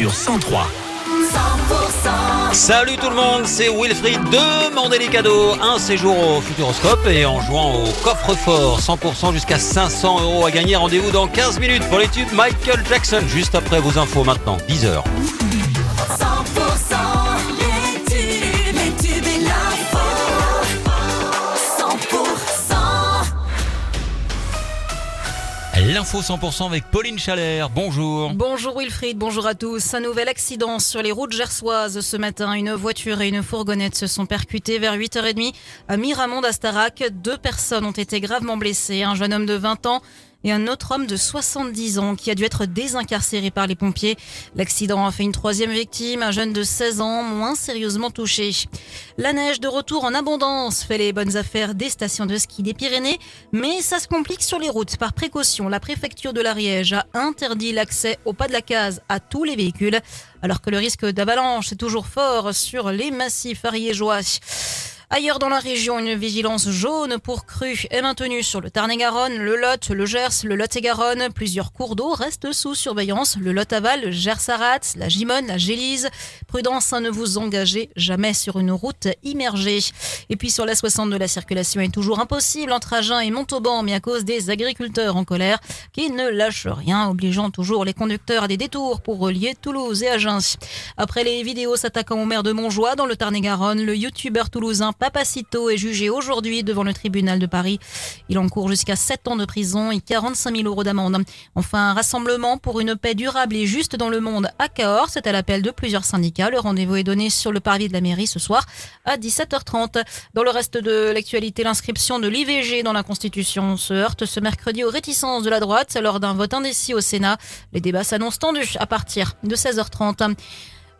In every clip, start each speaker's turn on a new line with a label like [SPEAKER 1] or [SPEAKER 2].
[SPEAKER 1] sur 103.
[SPEAKER 2] 100%
[SPEAKER 3] Salut tout le monde, c'est Wilfried. Demandez les cadeaux, un séjour au Futuroscope et en jouant au coffre-fort 100% jusqu'à 500 euros à gagner. Rendez-vous dans 15 minutes pour les tubes Michael Jackson. Juste après vos infos maintenant, 10h. L'info 100% avec Pauline Chalère. Bonjour.
[SPEAKER 4] Bonjour Wilfried, bonjour à tous. Un nouvel accident sur les routes gersoises ce matin. Une voiture et une fourgonnette se sont percutées vers 8h30 à Miramont d'Astarac. Deux personnes ont été gravement blessées. Un jeune homme de 20 ans et un autre homme de 70 ans qui a dû être désincarcéré par les pompiers. L'accident a fait une troisième victime, un jeune de 16 ans, moins sérieusement touché. La neige de retour en abondance fait les bonnes affaires des stations de ski des Pyrénées, mais ça se complique sur les routes. Par précaution, la préfecture de l'Ariège a interdit l'accès au pas de la case à tous les véhicules, alors que le risque d'avalanche est toujours fort sur les massifs ariégeois. Ailleurs dans la région, une vigilance jaune pour crues est maintenue sur le Tarn-et-Garonne, le Lot, le Gers, le Lot-et-Garonne. Plusieurs cours d'eau restent sous surveillance. Le Lot-Aval, le Gers-Arat, la Gimone, la Gélise. Prudence à ne vous engager jamais sur une route immergée. Et puis sur la 60 de la circulation est toujours impossible entre Agen et Montauban, mais à cause des agriculteurs en colère qui ne lâchent rien, obligeant toujours les conducteurs à des détours pour relier Toulouse et Agen. Après les vidéos s'attaquant au maire de Montjoie dans le Tarn-et-Garonne, le youtubeur toulousain Papacito est jugé aujourd'hui devant le tribunal de Paris. Il encourt jusqu'à 7 ans de prison et 45 000 euros d'amende. Enfin, un rassemblement pour une paix durable et juste dans le monde à Cahors. C'est à l'appel de plusieurs syndicats. Le rendez-vous est donné sur le parvis de la mairie ce soir à 17h30. Dans le reste de l'actualité, l'inscription de l'IVG dans la Constitution se heurte ce mercredi aux réticences de la droite lors d'un vote indécis au Sénat. Les débats s'annoncent tendus à partir de 16h30.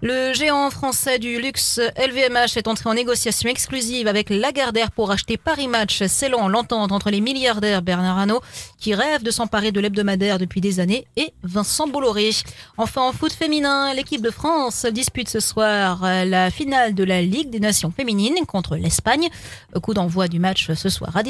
[SPEAKER 4] Le géant français du luxe LVMH est entré en négociation exclusive avec Lagardère pour acheter Paris Match, scellant l'entente entre les milliardaires Bernard Arnault, qui rêve de s'emparer de l'hebdomadaire depuis des années, et Vincent Bolloré. Enfin, en foot féminin, l'équipe de France dispute ce soir la finale de la Ligue des Nations féminines contre l'Espagne. Coup d'envoi du match ce soir à